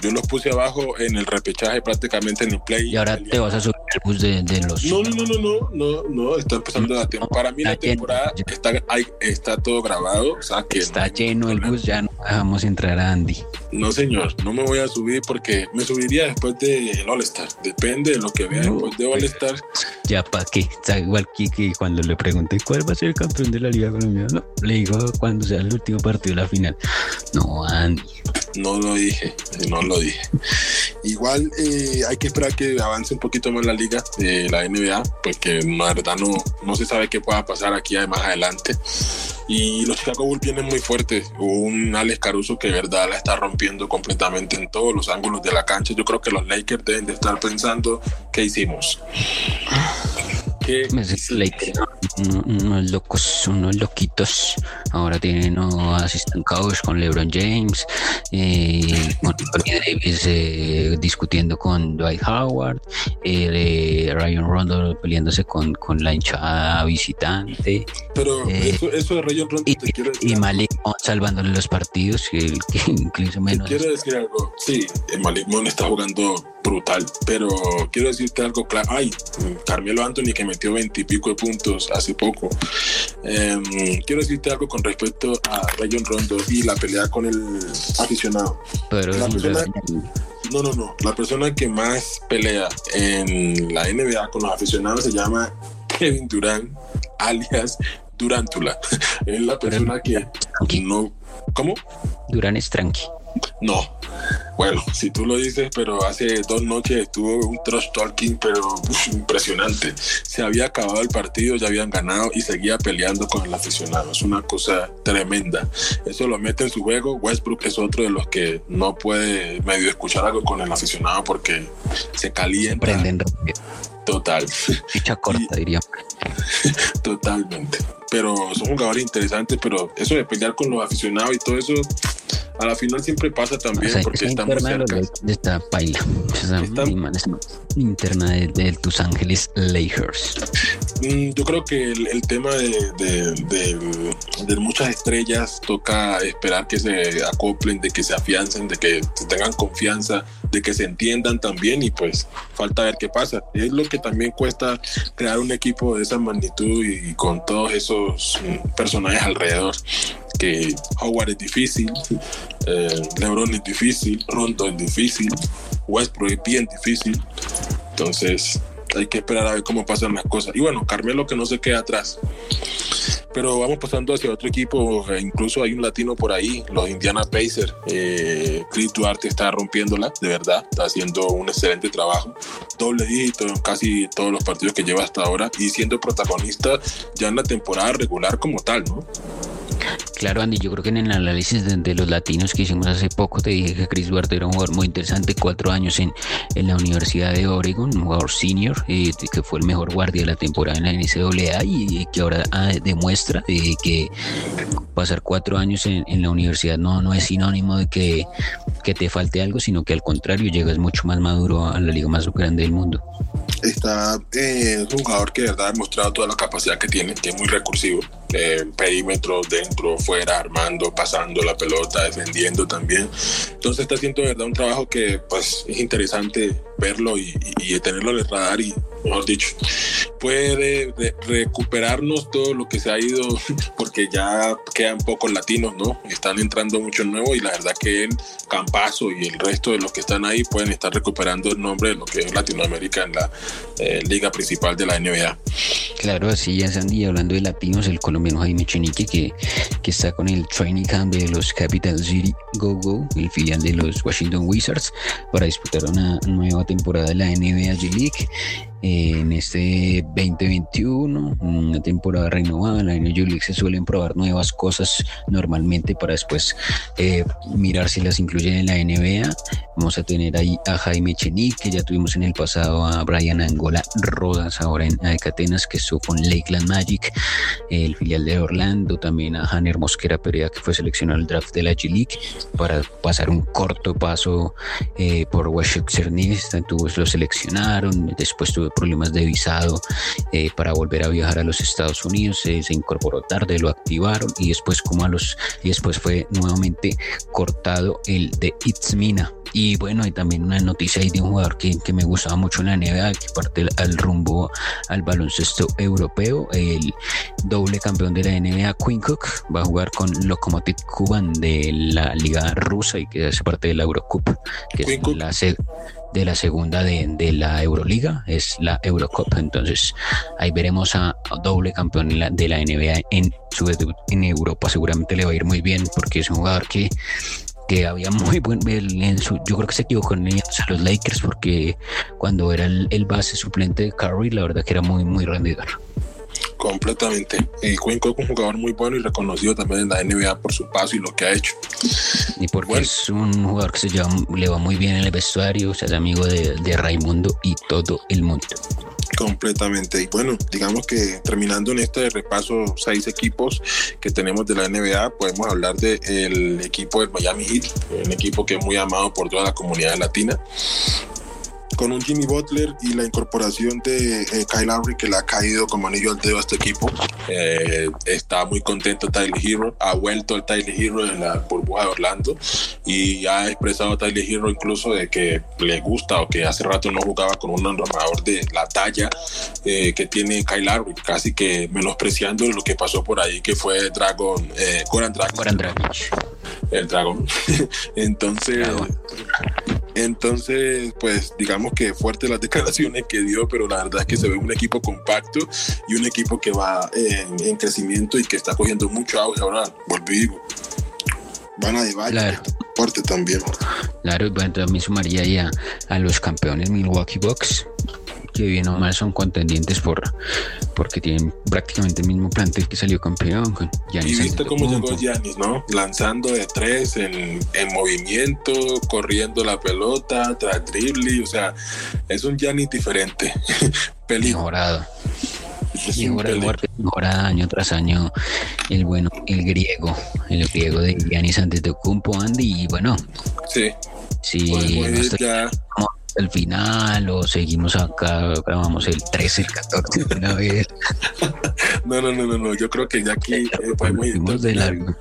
Yo los puse abajo en el repechaje prácticamente en el play. Y ahora te vas a subir el bus de, los. No, no, no, no, no, no, está empezando la temporada. Para mí la temporada está, está todo grabado. O sea que está lleno el bus, ya no dejamos entrar a Andy. No, señor, no me voy a subir porque me subiría después del All-Star. Depende de lo que vea después de All-Star. Ya, ¿para qué? Está igual que, cuando le pregunté cuál va a ser el campeón de la Liga Colombiana. No, le digo cuando sea el último partido de la final. No, Andy. No lo dije, no lo dije. Igual eh, hay que esperar que avance un poquito más la liga la NBA, porque la verdad no, no se sabe qué pueda pasar aquí más adelante. Y los Chicago Bulls vienen muy fuertes. Un Alex Caruso que de verdad la está rompiendo completamente en todos los ángulos de la cancha. Yo creo que los Lakers deben de estar pensando qué hicimos unos locos, unos loquitos. Ahora tienen unos asistentes con LeBron James, eh, con Anthony Davis eh, discutiendo con Dwight Howard, eh, Ryan Rondo peleándose con, con la hinchada visitante. Pero eso, eso, de Ryan Rondo y, te quiero decir. Y Malik salvándole los partidos, que, que incluso menos. quiero decir algo. Sí, Malik Mon está jugando brutal, pero quiero decirte algo claro. Ay, Carmelo Anthony que metió veintipico de puntos hace poco. Em, quiero decirte algo con respecto a Rayon Rondo y la pelea con el aficionado. Pero no, no, no. La persona que más pelea en la NBA con los aficionados se llama Kevin Durant, alias Durantula. es la persona que no. ¿Cómo? Durán es tranqui. No. Bueno, si tú lo dices, pero hace dos noches estuvo un trash talking, pero impresionante. Se había acabado el partido, ya habían ganado y seguía peleando con el aficionado. Es una cosa tremenda. Eso lo mete en su juego. Westbrook es otro de los que no puede medio escuchar algo con el aficionado porque se calienta. Prenden Total. Ficha corta, diría. Totalmente. Pero son jugadores interesantes, pero eso de pelear con los aficionados y todo eso a la final siempre pasa también porque estamos cerca. De esta paila. interna de, tus Ángeles Lakers. Mm, yo creo que el, tema de, muchas estrellas toca esperar que se acoplen, de que se afiancen, de que tengan confianza, de que se entiendan también y pues falta ver qué pasa. Es lo que también cuesta crear un equipo de esa magnitud y con todos esos mm, personajes alrededor que Howard es difícil, eh, LeBron es difícil, Rondo es difícil, Westbrook es bien difícil. Entonces hay que esperar a ver cómo pasan las cosas. Y bueno, Carmelo que no se queda atrás. Pero vamos pasando hacia otro equipo, eh, incluso hay un latino por ahí, los Indiana Pacers. Eh, Chris Duarte está rompiéndola, de verdad, está haciendo un excelente trabajo. Doble dígito en casi todos los partidos que lleva hasta ahora y siendo protagonista ya en la temporada regular como tal, ¿no? Claro, Andy, yo creo que en el análisis de, los latinos que hicimos hace poco te dije que Chris Duarte era un jugador muy interesante, cuatro años en, en la Universidad de Oregon, un jugador senior, eh, que fue el mejor guardia de la temporada en la NCAA y, que ahora ah, demuestra que pasar cuatro años en, la universidad no, no es sinónimo de que, que te falte algo, sino que al contrario llegas mucho más maduro a la liga más grande del mundo está eh, un jugador que de verdad ha demostrado toda la capacidad que tiene, que es muy recursivo. Eh, perímetros dentro, fuera, armando, pasando la pelota, defendiendo también. Entonces está haciendo de verdad un trabajo que pues es interesante verlo y, y, tenerlo en el radar y, mejor dicho, puede recuperarnos todo lo que se ha ido, porque ya quedan pocos latinos, ¿no? Están entrando muchos nuevos y la verdad que él, Campazo y el resto de los que están ahí pueden estar recuperando el nombre de lo que es Latinoamérica en la eh, liga principal de la NBA. Claro, así es, Andy. Hablando de latinos, el colombiano Jaime Chenique, que, que está con el training camp de los Capital City Go Go, el filial de los Washington Wizards, para disputar una nueva temporada de la NBA G League en este 2021, una temporada renovada. En la League se suelen probar nuevas cosas normalmente para después eh, mirar si las incluyen en la NBA. Vamos a tener ahí a Jaime Chenique, que ya tuvimos en el pasado a Brian Angola Rodas, ahora en Atenas, que estuvo con Lakeland Magic, el filial de Orlando, también a Hanner Mosquera Perea, que fue seleccionado al draft de la G-League, para pasar un corto paso eh, por Washington Cernist, lo seleccionaron, después tuvo problemas de visado eh, para volver a viajar a los Estados Unidos, se incorporó tarde, lo activaron y después como a los y después fue nuevamente cortado el de Itzmina. Y bueno, hay también una noticia ahí de un jugador que, que me gustaba mucho en la NBA, que parte al rumbo al baloncesto europeo, el doble campeón de la NBA, Quinn Cook, va a jugar con Lokomotiv Kuban de la liga rusa y que hace parte de la Eurocup, que es la, de la segunda de, de, la Euroliga, es la Eurocup. Entonces ahí veremos a, doble campeón de la NBA en su en Europa. Seguramente le va a ir muy bien porque es un jugador que que había muy buen en su, yo creo que se equivocó en a los Lakers porque cuando era el, base suplente de Curry la verdad que era muy muy rendidor completamente. Y Quinn Cook un jugador muy bueno y reconocido también en la NBA por su paso y lo que ha hecho. Y porque es un jugador que se lleva, le va muy bien en el vestuario, o sea, es amigo de, de Raimundo y todo el mundo. Completamente. Y bueno, digamos que terminando en este repaso, seis equipos que tenemos de la NBA, podemos hablar del equipo del Miami Heat, un equipo que es muy amado por toda la comunidad latina con un Jimmy Butler y la incorporación de eh, Kyle Lowry que le ha caído como anillo al dedo a este equipo. Eh, está muy contento Tyler Hero, ha vuelto el Tyler Hero en la burbuja de Orlando y ha expresado Tyler Hero incluso de que le gusta o que hace rato no jugaba con un armador de la talla eh, que tiene Kyle Lowry, casi que menospreciando lo que pasó por ahí que fue Dragon, Goran Dragon. Goran Dragon. El Dragon. Entonces... Entonces, pues digamos que fuerte las declaraciones que dio, pero la verdad es que se ve un equipo compacto y un equipo que va en, crecimiento y que está cogiendo mucho auge. Ahora, volví van a llevar claro. fuerte también. Claro, bueno, también sumaría ya a los campeones Milwaukee Bucks que bien o mal son contendientes por porque tienen prácticamente el mismo plantel que salió campeón con Giannis. Y viste cómo llegó Giannis, ¿no? Lanzando de tres en, en, movimiento, corriendo la pelota, tras dribbling, o sea, es un Giannis diferente. Mejorado. Mejora, año tras año el bueno, el griego, el griego de Giannis antes de Cumpo Andy, y bueno. Sí. Sí, ya el final o seguimos acá, grabamos el 13, el 14 de una vez. no, no, no, no, no, yo creo que ya aquí eh, podemos ir de largo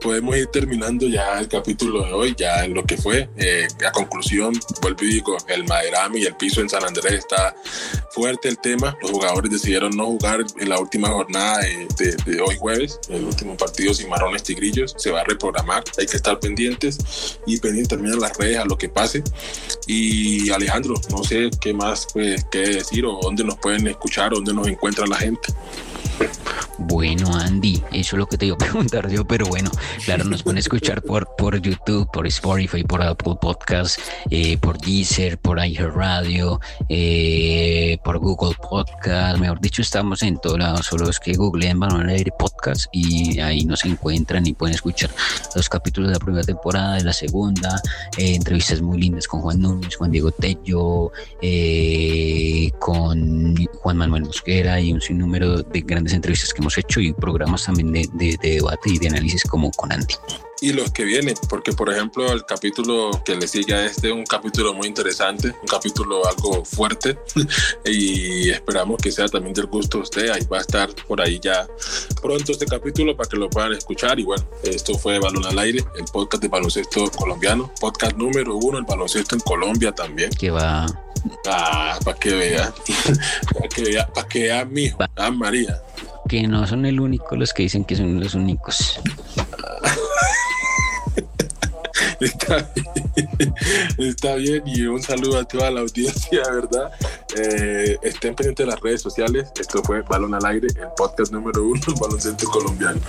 podemos ir terminando ya el capítulo de hoy, ya en lo que fue. Eh, a conclusión, vuelvo y digo, el Maderami y el piso en San Andrés está fuerte el tema. Los jugadores decidieron no jugar en la última jornada de, hoy jueves, el último partido sin marrones tigrillos. Se va a reprogramar, hay que estar pendientes y pendientes también las redes, a lo que pase. Y Alejandro, no sé qué más pues, qué decir o dónde nos pueden escuchar, dónde nos encuentra la gente. Bueno, Andy, eso es lo que te iba a preguntar yo, pero bueno, claro, nos pueden escuchar por, por YouTube, por Spotify, por Apple Podcast, eh, por Deezer, por iHeartRadio, eh, por Google Podcast, mejor dicho, estamos en todos lados, solo es que googleen Balón Aire Podcast y ahí nos encuentran y pueden escuchar los capítulos de la primera temporada, de la segunda, eh, entrevistas muy lindas con Juan Núñez, Juan Diego Tello, con Juan Manuel Mosquera y un sinnúmero de grandes entrevistas que hemos hecho y programas también de, debate y de análisis como con Andy. Y los que vienen, porque por ejemplo el capítulo que le sigue a este, un capítulo muy interesante, un capítulo algo fuerte y esperamos que sea también del gusto de usted, ahí va a estar por ahí ya pronto este capítulo para que lo puedan escuchar. Y bueno, esto fue Balón al Aire, el podcast de baloncesto colombiano, podcast número uno, el baloncesto en Colombia también. Que va... Ah, para que vea, para que vea, para que vea mi hijo, ah, María que no son el único los que dicen que son los únicos. Está bien, está bien y un saludo a toda la audiencia, ¿verdad? Eh, estén pendientes de las redes sociales. Esto fue Balón al Aire, el podcast número uno, baloncesto colombiano.